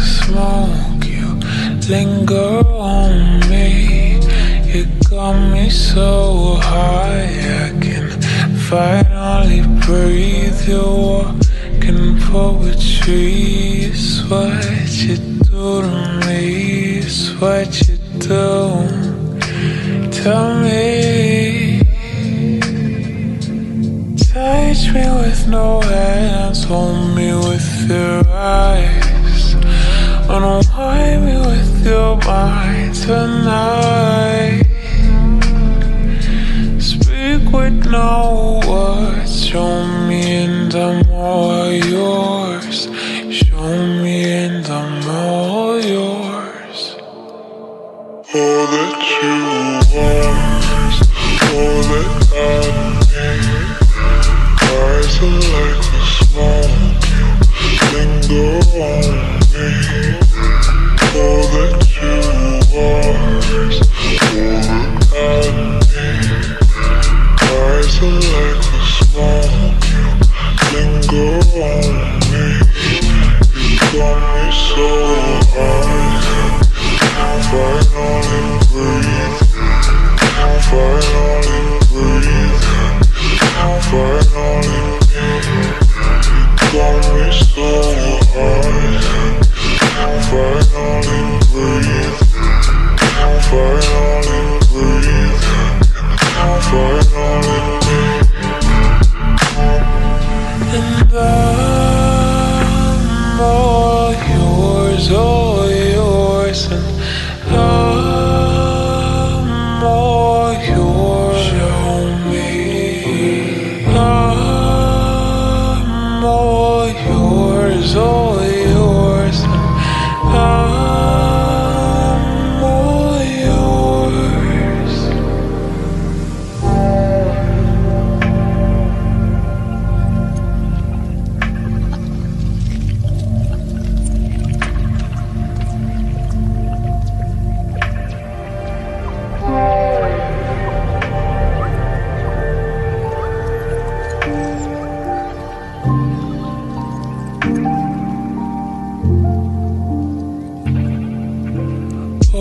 smoke, you linger on me. You got me so high, I can finally breathe. You're walking poetry. It's what you do to me. It's what you do. Tell me. Touch me with no hands, hold me with your eyes. Unwind me with your mind tonight. Speak with no words, show me and I'm all yours. Show me and I'm all linger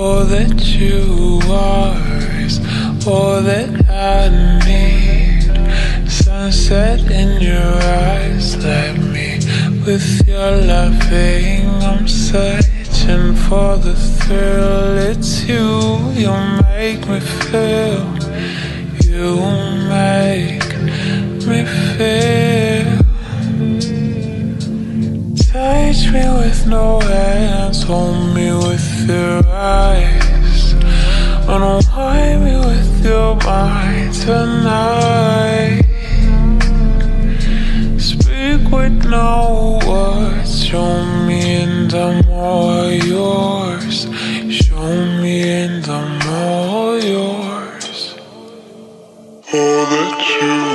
All that you are is all that I need. Sunset in your eyes, let me with your loving. I'm searching for the thrill. It's you, you make me feel. Eyes. Unwind me with your mind tonight. Speak with no words, show me and I'm all yours. Show me and I'm all yours. All that you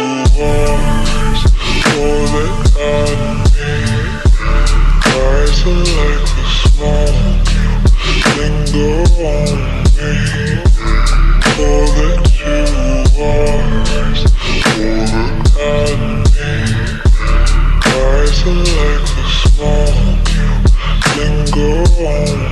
like the smoke, you. Linger on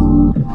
you